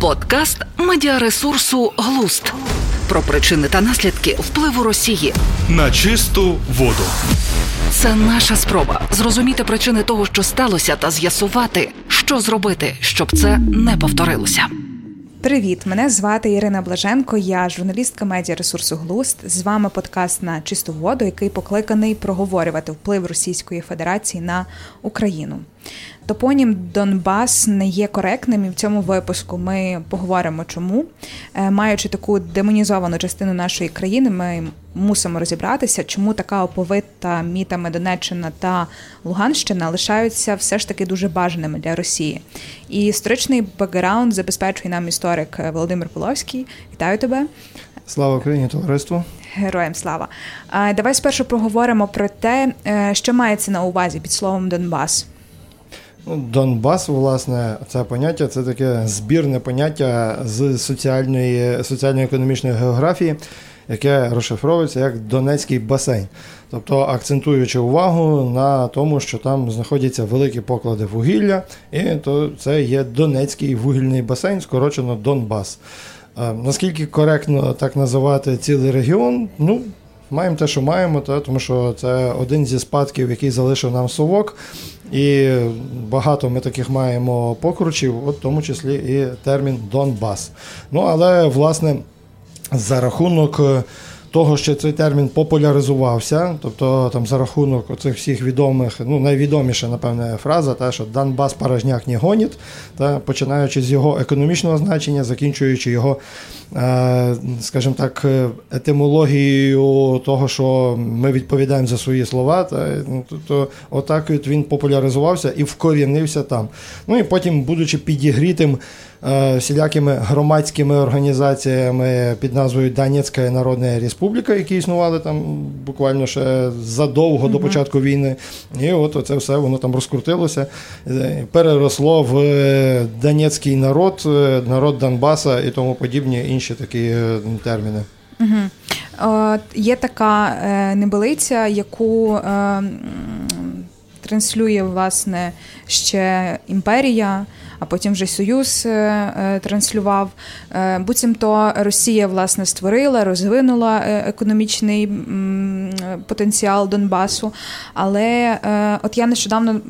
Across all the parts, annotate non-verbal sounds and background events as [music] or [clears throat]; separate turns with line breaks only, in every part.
Подкаст медіаресурсу Глуст про причини та наслідки впливу Росії
на чисту воду.
Це наша спроба зрозуміти причини того, що сталося, та з'ясувати, що зробити, щоб це не повторилося.
Привіт, мене звати Ірина Блаженко. Я журналістка медіаресурсу Глуст. З вами подкаст на чисту воду, який покликаний проговорювати вплив Російської Федерації на Україну. Топонім Донбас не є коректним, і в цьому випуску ми поговоримо, чому е, маючи таку демонізовану частину нашої країни, ми мусимо розібратися, чому така оповита мітами Донеччина та Луганщина лишаються все ж таки дуже бажаними для Росії. І історичний бекграунд забезпечує нам історик Володимир Половський. Вітаю тебе.
Слава Україні, товариству.
Героям слава. Давай спершу проговоримо про те, е, що мається на увазі під словом Донбас.
Ну, Донбас, власне, це поняття це таке збірне поняття з соціальної соціально-економічної географії, яке розшифровується як Донецький басейн. Тобто акцентуючи увагу на тому, що там знаходяться великі поклади вугілля, і то це є Донецький вугільний басейн, скорочено Донбас. Наскільки коректно так називати цілий регіон? Ну, маємо те, що маємо, та, тому що це один зі спадків, який залишив нам совок. І багато ми таких маємо покручів, от в тому числі і термін Донбас. Ну але власне за рахунок того, що цей термін популяризувався, тобто там за рахунок оцих всіх відомих, ну найвідоміша, напевне, фраза, та що Донбас порожняк не гонить, та починаючи з його економічного значення, закінчуючи його, е, скажімо так, етимологією того, що ми відповідаємо за свої слова, та ну, то отак він популяризувався і вкорінився там. Ну і потім, будучи підігрітим. Е, всілякими громадськими організаціями під назвою Донецька Народна Республіка, які існували там буквально ще задовго mm-hmm. до початку війни. І от це все воно там розкрутилося, е, переросло в е, Донецький народ, народ Донбаса і тому подібні інші такі терміни.
Угу. Є така небелиця, яку транслює власне ще імперія а потім вже Союз е, е, транслював. Е, буцімто Росія власне створила, розвинула економічний потенціал Донбасу. Але от я нещодавно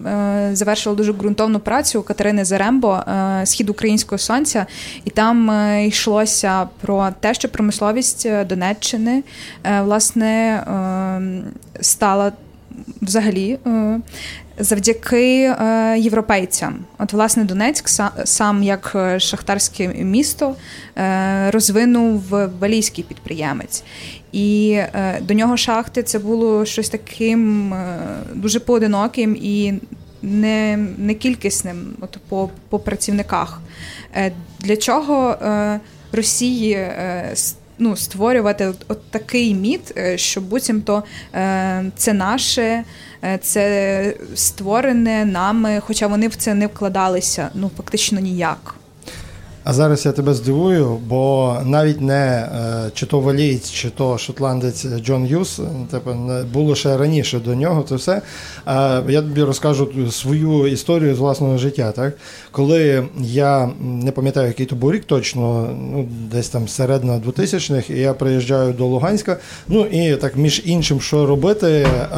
завершила дуже ґрунтовну працю Катерини Зарембо Схід українського сонця, і там йшлося про те, що промисловість Донеччини власне стала взагалі завдяки е, європейцям. От, власне, Донецьк сам як е, шахтарське місто е, розвинув валійський підприємець. І до нього шахти це було щось таким дуже поодиноким і не не кількісним от, по по працівниках. Для чого Росії ну, створювати от, от такий міт, що буцімто це наше. Е, це створене нами, хоча вони в це не вкладалися ну фактично ніяк.
А зараз я тебе здивую, бо навіть не е, чи то валієць, чи то шотландець Джон Юс, типу, було ще раніше до нього. Це все. Я тобі розкажу свою історію з власного життя. Так? Коли я не пам'ятаю, який то був рік точно, ну десь там середина 2000-х, і я приїжджаю до Луганська. Ну і так між іншим, що робити,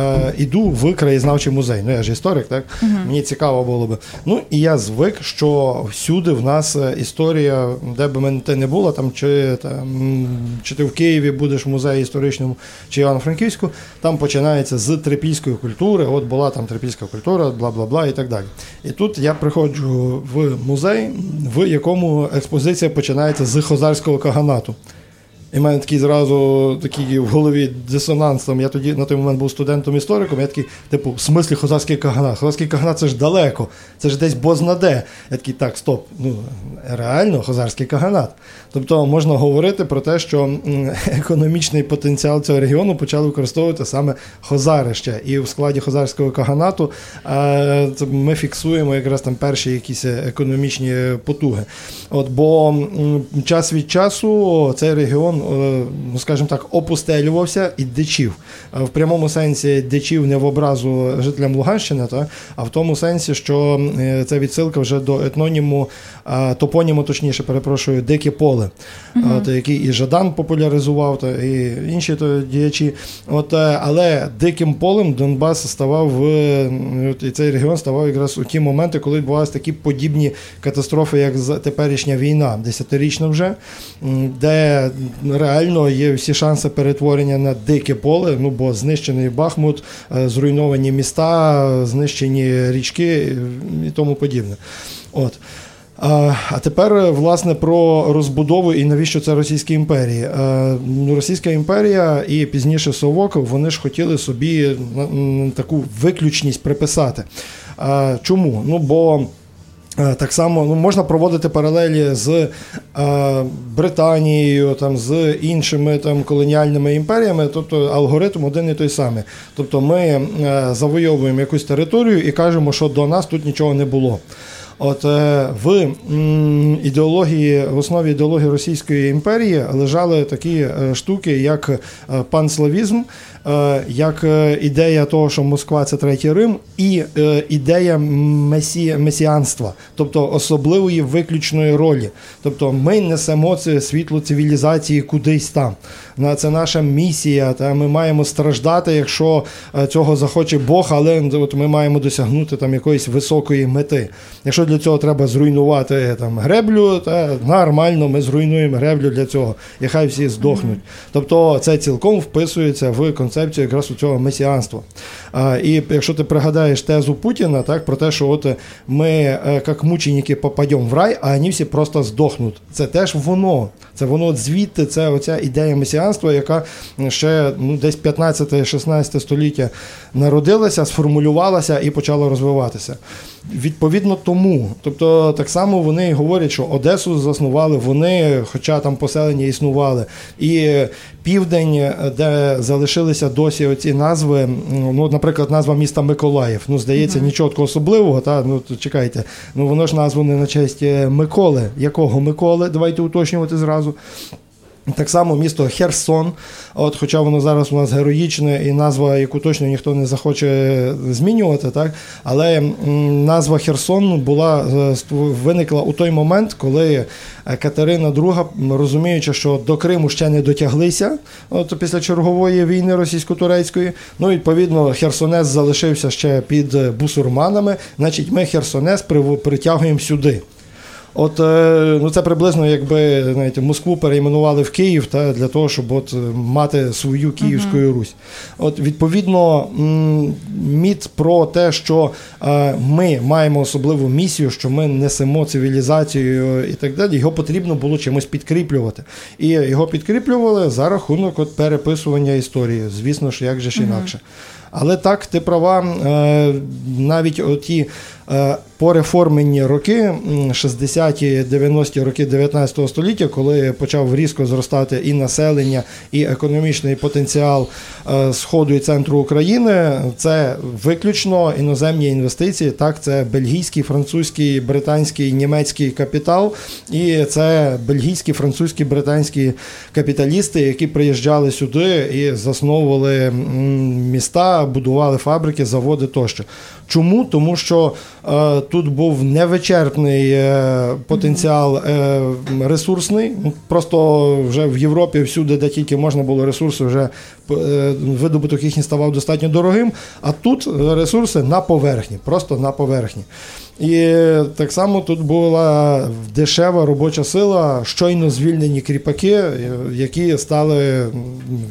е, іду в краєзнавчий музей. Ну я ж історик, так угу. мені цікаво було би. Ну і я звик, що всюди в нас е, історія історія, де б мене ти не було, там чи там, чи ти в Києві будеш в музеї історичному, чи Івано-Франківську, там починається з трипільської культури. От була там трипільська культура, бла бла бла і так далі. І тут я приходжу в музей, в якому експозиція починається з хозарського каганату. І в мене такий зразу такий в голові дисонанс. Там, Я тоді на той момент був студентом-істориком, я такий, типу, в смислі хозарський каганат. Хозарський каганат це ж далеко, це ж десь бознаде. Я такий, так, стоп, ну реально хозарський каганат. Тобто можна говорити про те, що економічний потенціал цього регіону почали використовувати саме хозарище. І в складі хозарського каганату ми фіксуємо якраз там перші якісь економічні потуги. От, Бо час від часу цей регіон регіон, ну скажімо так, опустелювався і дичів. В прямому сенсі дичів не в образу жителям Луганщини, та, а в тому сенсі, що це відсилка вже до етноніму, топоніму, точніше, перепрошую, дике поле, угу. от, який і Жадан популяризував, та, і інші то, діячі. От, Але диким полем Донбас ставав от, і цей регіон ставав якраз у ті моменти, коли відбувалися такі подібні катастрофи, як теперішня війна, десятирічна вже, де реально є всі шанси перетворення на дике поле, ну бо знищений Бахмут, е, зруйновані міста, знищені річки і тому подібне. От. А тепер, власне, про розбудову і навіщо це Російська імперія. Ну, Російська імперія і пізніше Совок вони ж хотіли собі таку виключність приписати. Чому? Ну бо. Так само ну, можна проводити паралелі з е, Британією, там, з іншими там, колоніальними імперіями, тобто алгоритм один і той самий. Тобто ми е, завойовуємо якусь територію і кажемо, що до нас тут нічого не було. От е, в ідеології, в основі ідеології Російської імперії лежали такі е, штуки, як е, панславізм, як ідея того, що Москва це третій Рим, і ідея месі, месіанства, тобто особливої виключної ролі. Тобто ми несемо це світло цивілізації кудись там. Це наша місія. Та ми маємо страждати, якщо цього захоче Бог, але от ми маємо досягнути там якоїсь високої мети. Якщо для цього треба зруйнувати там греблю, та нормально ми зруйнуємо греблю для цього, і хай всі здохнуть. Тобто це цілком вписується в концепцію якраз у цього месіанства. А, І якщо ти пригадаєш тезу Путіна, так про те, що от ми, е, як мученики, попадемо в рай, а вони всі просто здохнуть. Це теж воно. Це воно звідти, це оця ідея месіанства, яка ще ну, десь 15-16 століття народилася, сформулювалася і почала розвиватися. Відповідно тому, тобто так само вони говорять, що Одесу заснували вони, хоча там поселення існували, і південь, де залишилися досі оці назви. Ну, наприклад, назва міста Миколаїв. Ну, здається, mm-hmm. нічого такого особливого. Та ну чекайте, ну воно ж назване на честь е, Миколи. Якого Миколи? Давайте уточнювати зразу. Так само місто Херсон, от, хоча воно зараз у нас героїчне, і назва, яку точно ніхто не захоче змінювати, так але назва Херсон була е, виникла у той момент, коли е, Катерина II, розуміючи, що до Криму ще не дотяглися, от після чергової війни російсько-турецької, ну відповідно Херсонес залишився ще під бусурманами. Значить, ми Херсонес притягуємо сюди. От е, ну це приблизно, якби знаєте, Москву перейменували в Київ та для того, щоб от мати свою Київську uh-huh. Русь. От відповідно міт про те, що е, ми маємо особливу місію, що ми несемо цивілізацію і так далі. Його потрібно було чимось підкріплювати. І його підкріплювали за рахунок от переписування історії. Звісно ж, як же ж інакше. Uh-huh. Але так, ти права, е, навіть оті е, пореформені роки, 60-ті, 90-ті роки 19 століття, коли почав різко зростати і населення, і економічний потенціал е, Сходу і центру України, це виключно іноземні інвестиції. Так, це бельгійський, французький, британський, німецький капітал, і це бельгійські, французькі, британські капіталісти, які приїжджали сюди і засновували міста будували фабрики, заводи тощо. Чому? Тому що тут був невичерпний е, потенціал е, ресурсний. Просто вже в Європі, всюди, де тільки можна було ресурси, вже е, видобуток їхній ставав достатньо дорогим. А тут ресурси на поверхні, просто на поверхні. І так само тут була дешева робоча сила, щойно звільнені кріпаки, які стали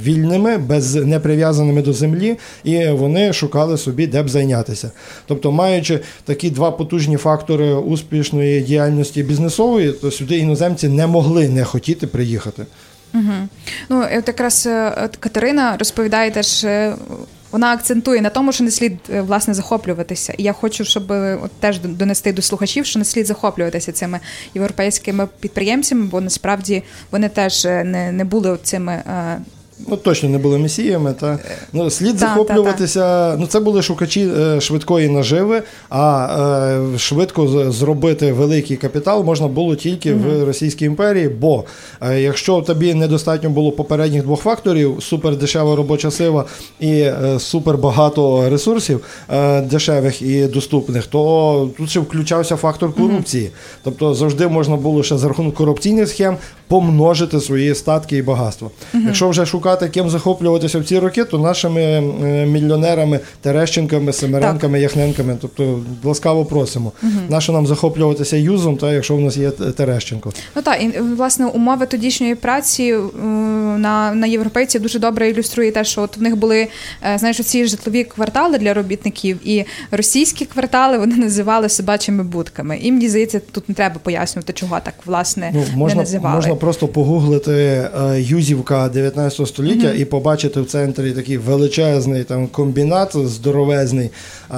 вільними, без неприв'язаними до землі, і вони шукали собі, де б зайнятися. Тобто, маючи такі два потужні фактори успішної діяльності бізнесової, то сюди іноземці не могли не хотіти приїхати.
Угу. Ну, от якраз е, Катерина розповідає теж е, вона акцентує на тому, що не слід е, власне захоплюватися. І я хочу, щоб от теж донести до слухачів, що не слід захоплюватися цими європейськими підприємцями, бо насправді вони теж не не були цими
ну точно не були месіями. Та ну слід
та,
захоплюватися. Ну це були шукачі е, швидкої наживи, а е, швидко зробити великий капітал можна було тільки в Російській імперії. Бо е, якщо тобі недостатньо було попередніх двох факторів: супер дешева робоча сила і е, супер багато ресурсів е, дешевих і доступних, то тут ще включався фактор корупції. Тобто завжди можна було ще за рахунок корупційних схем помножити свої статки і багатство. Якщо вже шукати ким захоплюватися в ці роки, то нашими мільйонерами, Терещенками, Семеренками, Яхненками, тобто ласкаво просимо. наше нам захоплюватися юзом, та якщо в нас є Терещенко?
Ну так, і власне умови тодішньої праці на, на європейців дуже добре ілюструє те, що от в них були е, знаєш, ці житлові квартали для робітників, і російські квартали вони [laughs] називали собачими будками. І мені здається, тут не треба пояснювати, чого так власне
Ну, можна,
не називали.
можна просто погуглити е, Юзівка 19 століття і побачити в центрі такий величезний там комбінат здоровезний,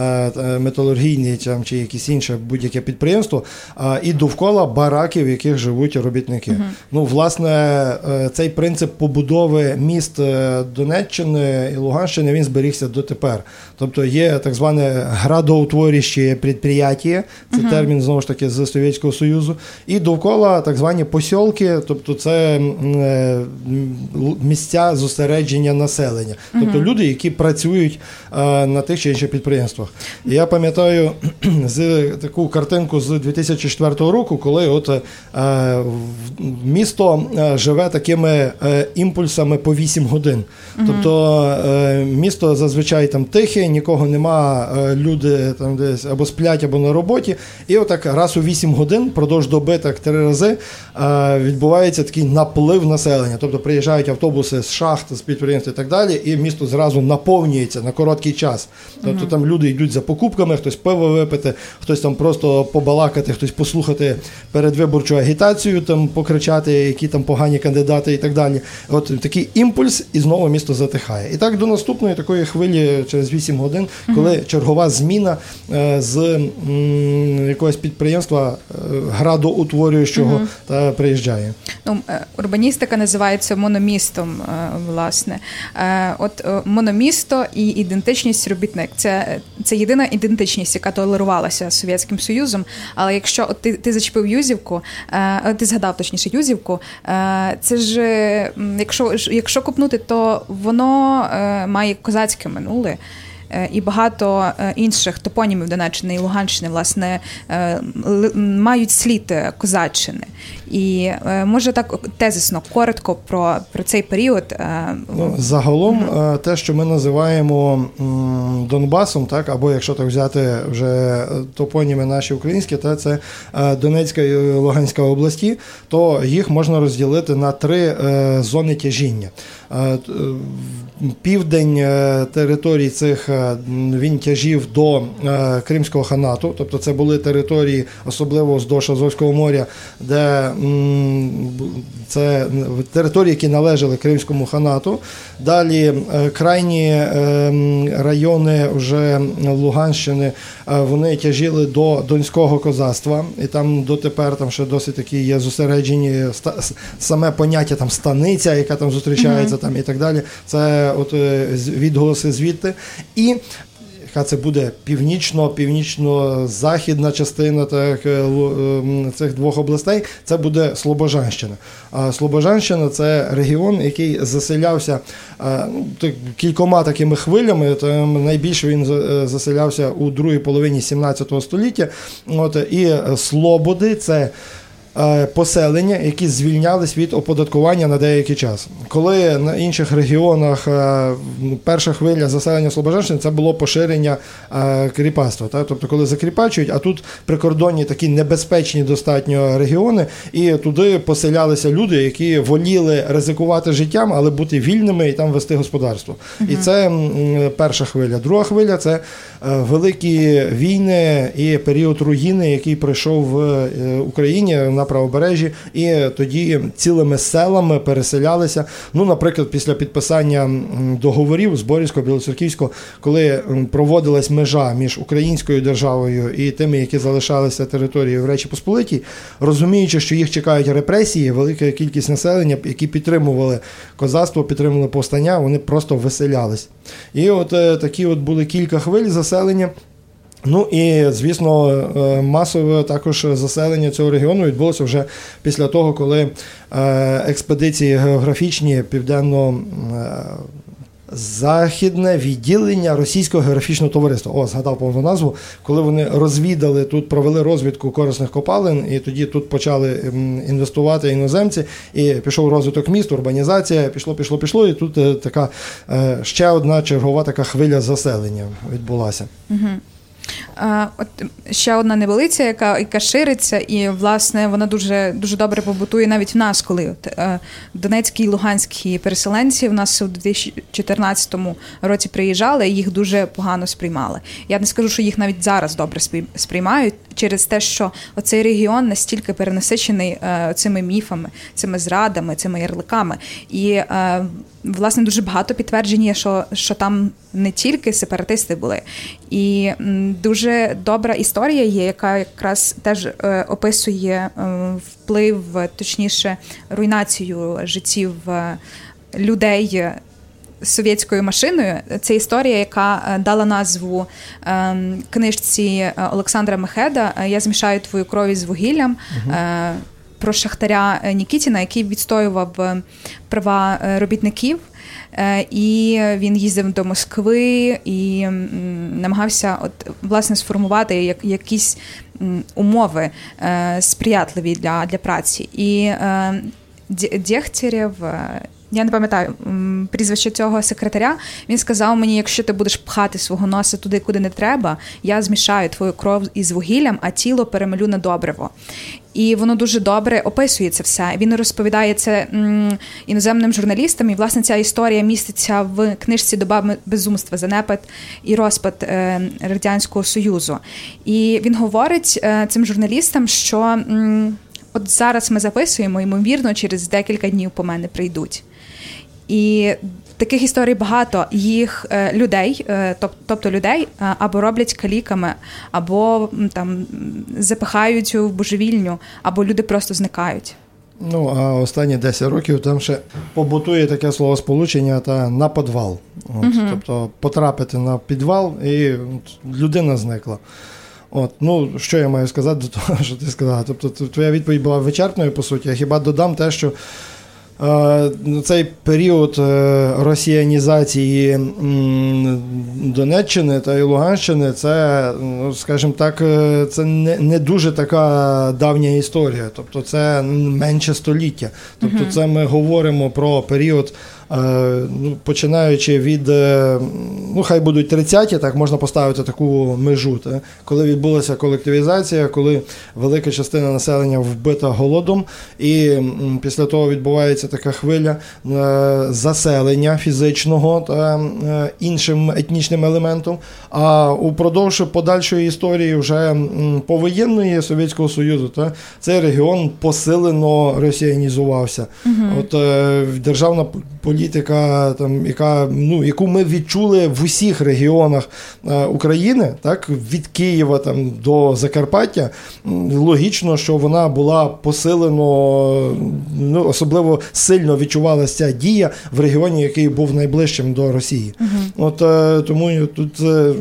е, металургійний там, чи якесь інше будь-яке підприємство, і довкола бараків, в яких живуть робітники. Ну, власне, цей принцип побудови міст е, Донеччини і Луганщини він зберігся дотепер. Тобто є так зване градоутворююче підприємство, це термін знову ж таки з Совєтського Союзу, і довкола так звані посілки, тобто це е, місця зосередження населення, тобто люди, які працюють е, на тих чи інших підприємствах. І я пам'ятаю [clears throat] з таку картинку з 2004 року, коли от місто живе такими імпульсами по 8 годин. Тобто е, місто зазвичай там тихе, нікого нема, е, люди там десь або сплять, або на роботі. І отак раз у 8 годин, продовж доби так три рази е, відбувається такий наплив населення. Тобто приїжджають автобуси з шахт, з підприємств і так далі, і місто зразу наповнюється на короткий час. Тобто там люди йдуть за покупками, хтось пиво випити, хтось там просто побалакати, хтось послухати передвиборчу агітацію, там покричати, які там погані кандидати і так далі. От такий імпульс, і знову місто затихає. І так до наступної такої хвилі через 8 годин, коли чергова зміна е, з якогось підприємства е, градоутворюючого та приїжджає.
Ну, е, урбаністика називається мономістом, власне. От мономісто і ідентичність робітник це, це єдина ідентичність, яка толерувалася Совєтським Союзом. Але якщо от ти, ти зачепив Юзівку, ти згадав точніше Юзівку, це ж якщо, якщо копнути, то воно е, має козацьке минуле. Е, І багато е, інших топонімів Донеччини і Луганщини власне е, мають слід козаччини. І може так тезисно, коротко про, про цей період.
Ну, загалом, те, що ми називаємо Донбасом, так, або якщо так взяти вже топоніми наші українські, то це Донецька і Луганська області, то їх можна розділити на три зони тяжіння. Південь територій цих е, він тяжів до е, Кримського ханату, тобто це були території, особливо вздовж Азовського моря, де це території, які належали Кримському ханату. Далі е, крайні е, райони вже Луганщини е, вони тяжіли до Донського козацтва, і там дотепер там ще досить такі є зосереджені саме поняття там станиця, яка там зустрічається, там і так далі. Це от е, відголоси звідти. І яка це буде північно, північно-західна частина так, е, ем, цих двох областей, це буде Слобожанщина. А Слобожанщина це регіон, який заселявся е, ну, кількома такими хвилями. Найбільше він е, заселявся у другій половині 17 століття. От, і е, Слободи це. Е, Поселення, які звільнялись від оподаткування на деякий час. Коли на інших регіонах е, перша хвиля заселення Слобожанщини це було поширення е, кріпацтва. Так? Тобто, коли закріпачують, а тут прикордонні такі небезпечні достатньо регіони, і туди поселялися люди, які воліли ризикувати життям, але бути вільними і там вести господарство. І це перша хвиля. Друга хвиля це великі війни і період руїни, який пройшов в Україні на правобережжі, і тоді цілими селами переселялися. Ну, наприклад, після підписання договорів з Борівського Білоцерківського, коли проводилась межа між українською державою і тими, які залишалися територією в Речі Посполитій, розуміючи, що їх чекають репресії, велика кількість населення, які підтримували козацтво, підтримували повстання, вони просто виселялись. І от е, такі от були кілька хвиль заселення. Ну і звісно, е, масове також заселення цього регіону відбулося вже після того, коли е, експедиції географічні південно. Західне відділення Російського географічного товариства. О, згадав повну назву, коли вони розвідали тут, провели розвідку корисних копалин, і тоді тут почали інвестувати іноземці, і пішов розвиток міст, урбанізація, пішло, пішло, пішло. І тут така ще одна чергова така хвиля заселення відбулася.
Угу. От ще одна невелиця, яка яка шириться, і власне вона дуже дуже добре побутує навіть в нас, коли от, е, донецькі і луганські переселенці в нас у 2014 році приїжджали, і їх дуже погано сприймали. Я не скажу, що їх навіть зараз добре сприймають через те, що оцей регіон настільки перенасичений е, цими міфами, цими зрадами, цими ярликами. І е, власне дуже багато підтвердження, що що там не тільки сепаратисти були, і дуже добра історія є, яка якраз теж е, описує е, вплив, точніше, руйнацію життів е, людей. Совєтською машиною це історія, яка дала назву е, книжці Олександра Мехеда Я змішаю твою крові з вугіллям. Угу. Е, про шахтаря Нікітіна, який відстоював права робітників. І він їздив до Москви і намагався от власне сформувати якісь умови е, сприятливі для для праці. І е, Дєхтєрєв, е, я не пам'ятаю прізвище цього секретаря. Він сказав мені: якщо ти будеш пхати свого носа туди, куди не треба, я змішаю твою кров із вугіллям, а тіло перемелю на добриво. І воно дуже добре описує це все. Він розповідає це іноземним журналістам. І власне ця історія міститься в книжці Доба безумства, занепад і розпад е, радянського союзу. І він говорить е, цим журналістам, що от зараз ми записуємо, ймовірно, через декілька днів по мене прийдуть. І таких історій багато їх е, людей, е, тобто людей, е, або роблять каліками, або там запихають в божевільню, або люди просто зникають.
Ну, а останні 10 років там ще побутує таке словосполучення та на підвал. От, угу. Тобто потрапити на підвал, і людина зникла. От, ну, Що я маю сказати до того, [laughs] що ти сказала? Тобто, твоя відповідь була вичерпною, по суті. Я хіба додам те, що цей період е, росіянізації Донеччини та і Луганщини, це, ну, скажімо так, е, це не не дуже така давня історія. Тобто, це менше століття. Тобто, це ми говоримо про період. Е, ну, починаючи від, е, ну хай будуть 30-ті, так можна поставити таку межу, та, коли відбулася колективізація, коли велика частина населення вбита голодом, і після того відбувається така хвиля е, заселення фізичного та іншим етнічним елементом. А упродовж подальшої історії вже повоєнної Совєтського Союзу та цей регіон посилено росіянізувався. Угу. От державна політика політика, там яка ну яку ми відчули в усіх регіонах е, України, так від Києва там до Закарпаття. Логічно, що вона була посилено, ну особливо сильно відчувалася ця дія в регіоні, який був найближчим до Росії. Угу. От е, тому тут е,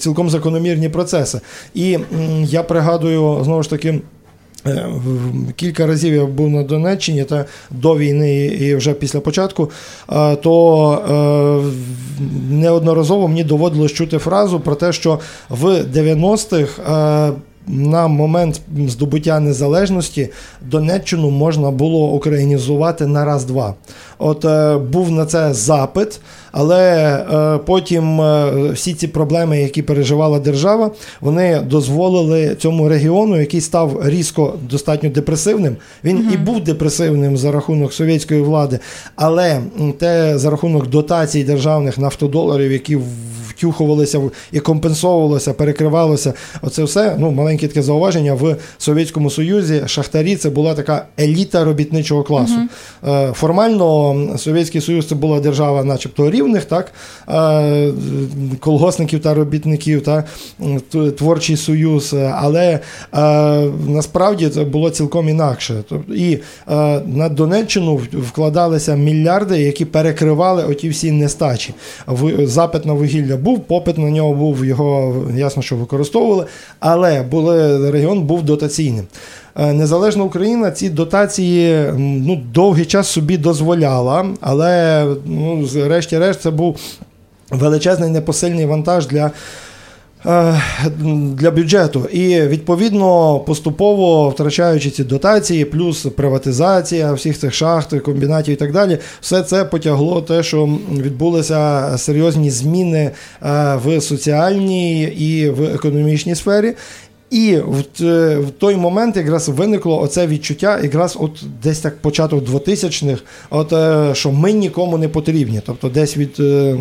цілком закономірні процеси. І я пригадую знову ж таки. Е, кілька разів я був на Донеччині та до війни і вже після початку, е, то е, неодноразово мені доводилось чути фразу про те, що в 90-х на момент здобуття незалежності Донеччину можна було українізувати на раз-два. От е, був на це запит, але е, потім е, всі ці проблеми, які переживала держава, вони дозволили цьому регіону, який став різко достатньо депресивним. Він угу. і був депресивним за рахунок совєтської влади, але те за рахунок дотацій державних нафтодоларів, які втюхувалися і компенсовувалося, перекривалося. Оце все ну маленьке таке зауваження в Совєтському Союзі. Шахтарі це була така еліта робітничого класу. Е, Формально Совєтський Союз це була держава, начебто рівних, так е, колгосників та робітників, та творчий союз, але е, насправді це було цілком інакше. І на Донеччину вкладалися мільярди, які перекривали оті всі нестачі. Запит на вугілля був, попит на нього був, його ясно, що використовували, але були, регіон був дотаційним. Е, Незалежна Україна ці дотації ну, довгий час собі дозволяла, але ну, зрешті-решт це був величезний непосильний вантаж для. Е, Для бюджету і відповідно поступово втрачаючи ці дотації, плюс приватизація всіх цих шахт, комбінатів і так далі, все це потягло те, що відбулися серйозні зміни е, в соціальній і в економічній сфері. І в, в той момент якраз виникло оце відчуття, якраз от десь так початок 2000-х, от е, що ми нікому не потрібні. Тобто десь від е,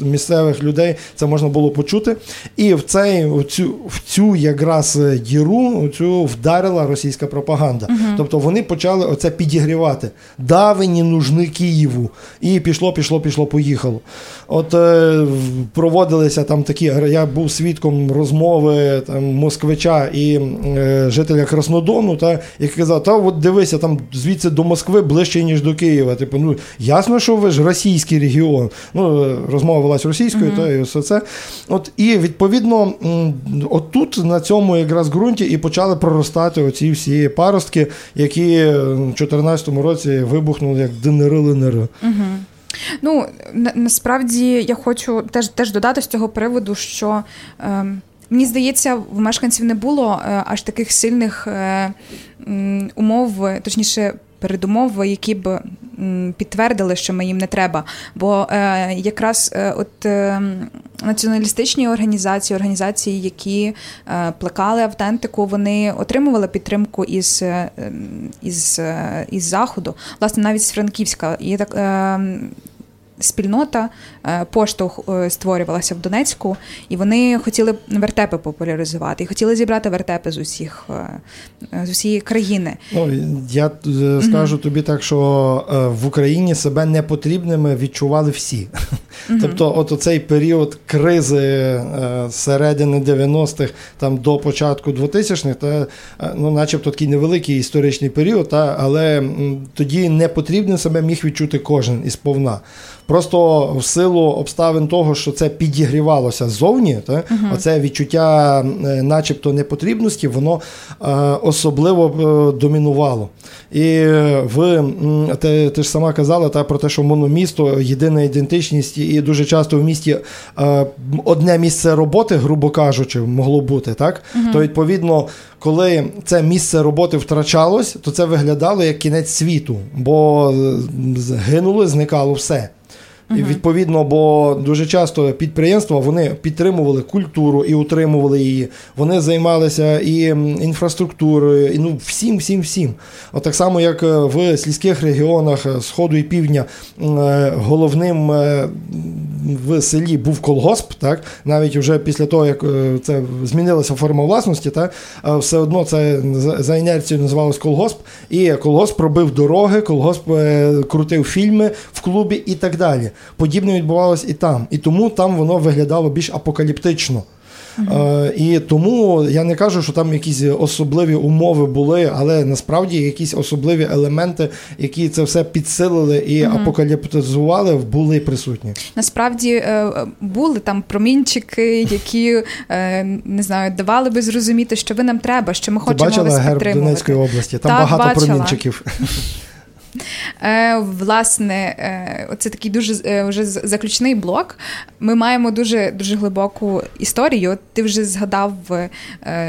місцевих людей це можна було почути. І в цей в цю, в цю якраз е, діру цю вдарила російська пропаганда. Тобто вони почали оце підігрівати. Да, ви не нужны Києву. І пішло, пішло, пішло, поїхало. От е, проводилися там такі. Я був свідком розмови там москвича і е, жителя Краснодону, та який казав, та от дивися, там звідси до Москви ближче, ніж до Києва. Типу, ну ясно, що ви ж російський регіон. Ну, е, розмова велась російською, та і все це. От і відповідно, отут на цьому якраз ґрунті і почали проростати оці всі паростки, які в 2014 році вибухнули як ДНР ЛНР.
Ну на, насправді я хочу теж теж додати з цього приводу, що е, мені здається, в мешканців не було е, аж таких сильних е, умов, точніше. Передумов, які б підтвердили, що ми їм не треба. Бо е, якраз е, от е, націоналістичні організації, організації, які е, плекали автентику, вони отримували підтримку із, е, ем, із, е, із заходу, власне, навіть з Франківська. Є так. Спільнота е, поштовх е, створювалася в Донецьку, і вони хотіли вертепи популяризувати, і хотіли зібрати вертепи з усіх е, з усієї країни.
Ну, я скажу тобі так, що в Україні себе непотрібними відчували всі. Тобто, от цей період кризи середини 90-х там до початку 2000-х, та, ну, начебто такий невеликий історичний період, та, але тоді непотрібним себе міг відчути кожен із повна. Просто в силу обставин того, що це підігрівалося ззовні, та, оце відчуття, е, начебто, непотрібності, воно е, особливо е, домінувало. І е, в м, ти, ти ж сама казала та, про те, що мономісто, єдина ідентичність, і дуже часто в місті одне місце роботи, грубо кажучи, могло бути, так? То відповідно. Коли це місце роботи втрачалось, то це виглядало як кінець світу, бо е, зникало все. І відповідно, бо дуже часто підприємства вони підтримували культуру і утримували її. Вони займалися і інфраструктурою, і ну всім, всім, всім. От так само, як е, в сільських регіонах е, Сходу і Півдня е, головним в селі був колгосп, так навіть вже після того, як це змінилася форма власності, так все одно це за- інерцією називалось колгосп, і колгосп робив дороги, колгосп крутив фільми в клубі і так далі. Подібне відбувалось і там. І тому там воно виглядало більш апокаліптично. Е, і тому я не кажу, що там якісь особливі умови були, але насправді якісь особливі елементи, які це все підсилили і апокаліптизували, були присутні.
Насправді е, були там промінчики, які е, не знаю, давали би зрозуміти, що ви нам треба, що ми
Ти
хочемо
бачила
вас
герб
підтримувати.
Донецької області? Там
Так,
багато
бачила.
промінчиків. [laughs]
Е, власне, е, оце такий дуже е, вже заключний блок. Ми маємо дуже дуже глибоку історію. Ти вже згадав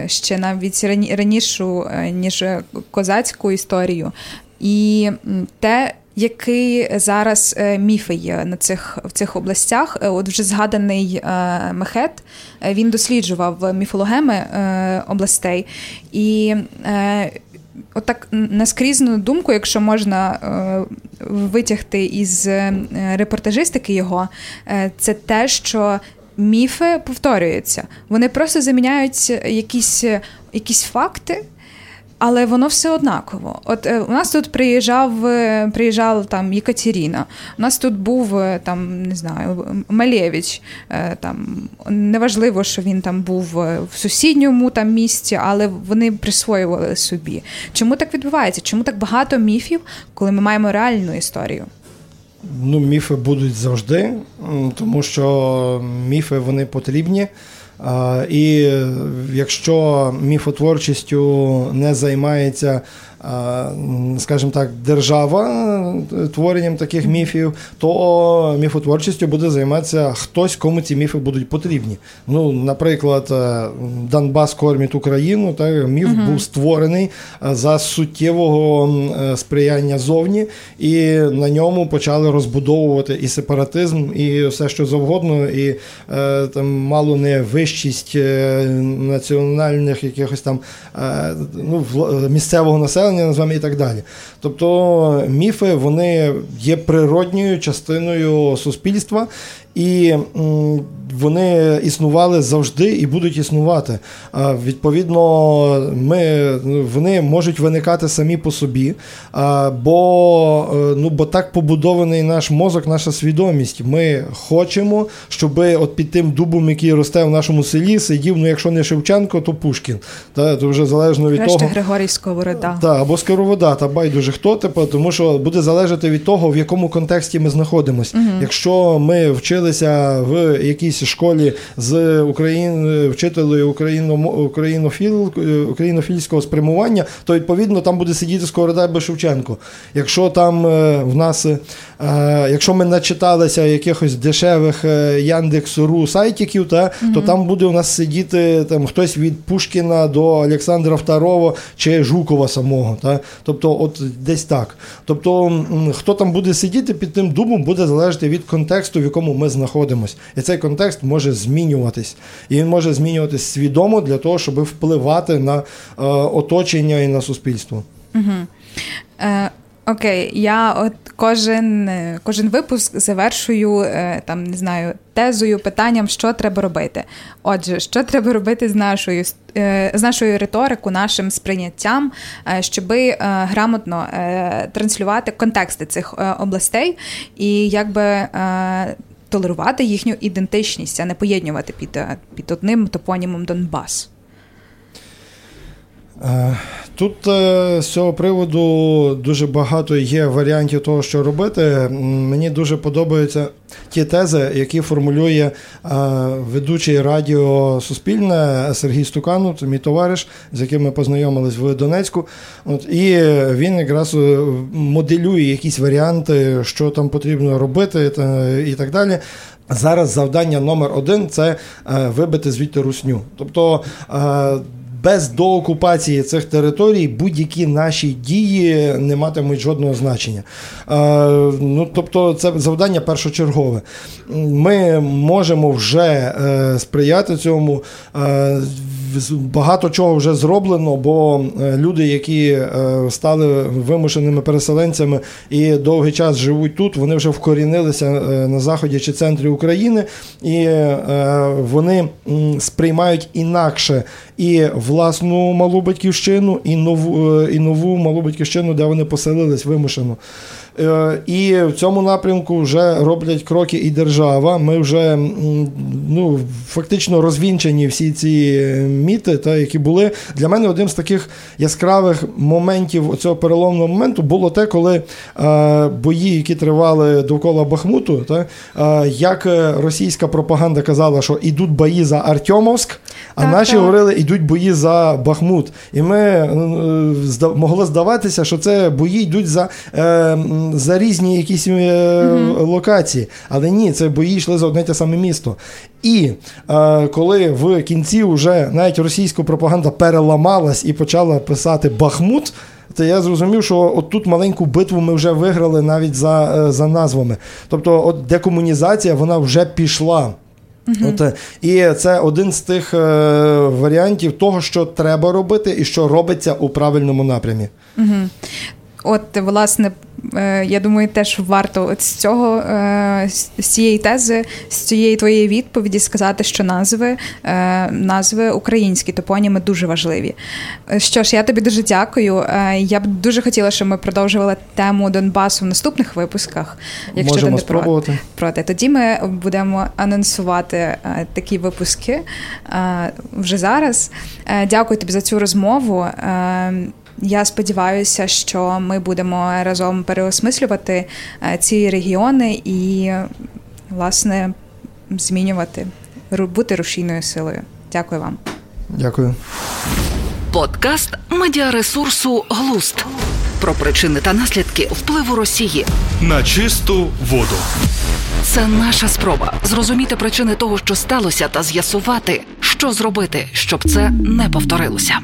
ще навіть рані- ранішу, ніж козацьку історію. І те, який зараз міфи є на цих в цих областях. От вже згаданий Мехет, він досліджував міфологеми областей і. Отак наскрізну думку, якщо можна е, витягти із е, репортажистики його, е, це те, що міфи повторюються. Вони просто заміняють якісь, якісь факти. Але воно все однаково. От е, у нас тут приїжджав е, приїжджала там Єкатеріна, у нас тут був е, там, не знаю, Малєвич. Е, там неважливо, що він там був в сусідньому там місті, але вони присвоювали собі. Чому так відбувається? Чому так багато міфів, коли ми маємо реальну історію?
Ну, міфи будуть завжди, тому що міфи вони потрібні. І якщо міфотворчістю не займається, скажімо так, держава е, творенням таких міфів, то міфотворчістю буде займатися хтось, кому ці міфи будуть потрібні. Ну, наприклад, е, Донбас кормить Україну, так, міф був створений е, за суттєвого сприяння зовні, і на ньому почали розбудовувати і сепаратизм, і все що завгодно, і там мало не вищість національних якихось там ну, місцевого населення, назвемо і так далі. Тобто міфи вони є природньою частиною суспільства. І вони існували завжди і будуть існувати. А, Відповідно, ми, вони можуть виникати самі по собі, бо, е, ну, бо так побудований наш мозок, наша свідомість. Ми хочемо, щоб от під тим дубом, який росте в нашому селі, сидів, ну якщо не Шевченко, то Пушкін. Та, то вже залежно від
Решта
того.
Григорій Сковорода.
Так, або скоровода, та байдуже хто типу, тому що буде залежати від того, в якому контексті ми знаходимося. Якщо ми вчилися в якійсь школі з Україн, вчителею україно, українофіл, українофільського спрямування, то відповідно там буде сидіти Сковорода або Шевченко. Якщо там е, в нас, е, якщо ми начиталися якихось дешевих е, Яндекс.ру сайтиків, та, то там буде у нас сидіти там хтось від Пушкіна до Олександра II чи Жукова самого. Та? Тобто, от десь так. Тобто, хто там буде сидіти під тим дубом, буде залежати від контексту, в якому ми знаходимося. І цей контекст може змінюватись. І він може змінюватись свідомо для того, щоб впливати на е, оточення і на суспільство.
Е, окей, я от кожен, е, кожен випуск завершую е, там, не знаю, тезою, питанням, що треба робити. Отже, що треба робити з нашою е, з нашою риторикою, нашим сприйняттям, щоби грамотно транслювати контексти цих областей і якби. Толерувати їхню ідентичність, а не поєднувати під, під одним топонімом Донбас.
Е, Тут е, з цього приводу дуже багато є варіантів того, що робити. Мені дуже подобаються ті тези, які формулює е, ведучий радіо Суспільне Сергій Стуканов, це мій товариш, з яким ми познайомились в Донецьку. От, і він якраз моделює якісь варіанти, що там потрібно робити і так далі. Зараз завдання номер один це вибити звідти русню. Тобто. Е, без доокупації цих територій будь-які наші дії не матимуть жодного значення. Е, ну, тобто, це завдання першочергове. Ми можемо вже е, сприяти цьому. Багато чого вже зроблено, бо е, люди, які е, стали вимушеними переселенцями і довгий час живуть тут, вони вже вкорінилися е, на заході чи центрі України, і вони сприймають інакше і власну малу батьківщину, і нову, і нову малу батьківщину, де вони поселились вимушено. Е, І в цьому напрямку вже роблять кроки і держава. Ми вже ну, фактично розвінчені всі ці міти, та, які були. Для мене одним з таких яскравих моментів цього переломного моменту було те, коли е, бої, які тривали довкола Бахмуту, та, е, як е, російська пропаганда казала, що йдуть бої за Артемовськ, а
Так,
наші
так.
говорили, йдуть бої за Бахмут. І ми е, могло здаватися, що це бої йдуть за, е, за різні якісь е, локації. Але ні, це бої йшли за одне те саме місто. І е, коли в кінці вже навіть російська пропаганда переламалась і почала писати Бахмут. То я зрозумів, що от тут маленьку битву ми вже виграли навіть за, е, за назвами. Тобто, от декомунізація вона вже пішла. От, е, і це один з тих е, варіантів того, що треба робити, і що робиться у правильному напрямі.
От, власне, е, я думаю, теж варто от з цього е, з цієї тези, з цієї твоєї відповіді сказати, що назви, е, назви українські топоніми дуже важливі. Що ж, я тобі дуже дякую. Я б дуже хотіла, щоб ми продовжували тему Донбасу в наступних випусках. Якщо ти не
спробувати.
проти. Тоді ми будемо анонсувати такі випуски вже зараз. Дякую тобі за цю розмову. Я сподіваюся, що ми будемо разом переосмислювати е, ці регіони і, власне, змінювати, бути рушійною силою. Дякую вам.
Дякую.
Подкаст медіаресурсу Глуст про причини та наслідки впливу Росії.
На чисту воду.
Це наша спроба зрозуміти причини того, що сталося, та з'ясувати, що зробити, щоб це не повторилося.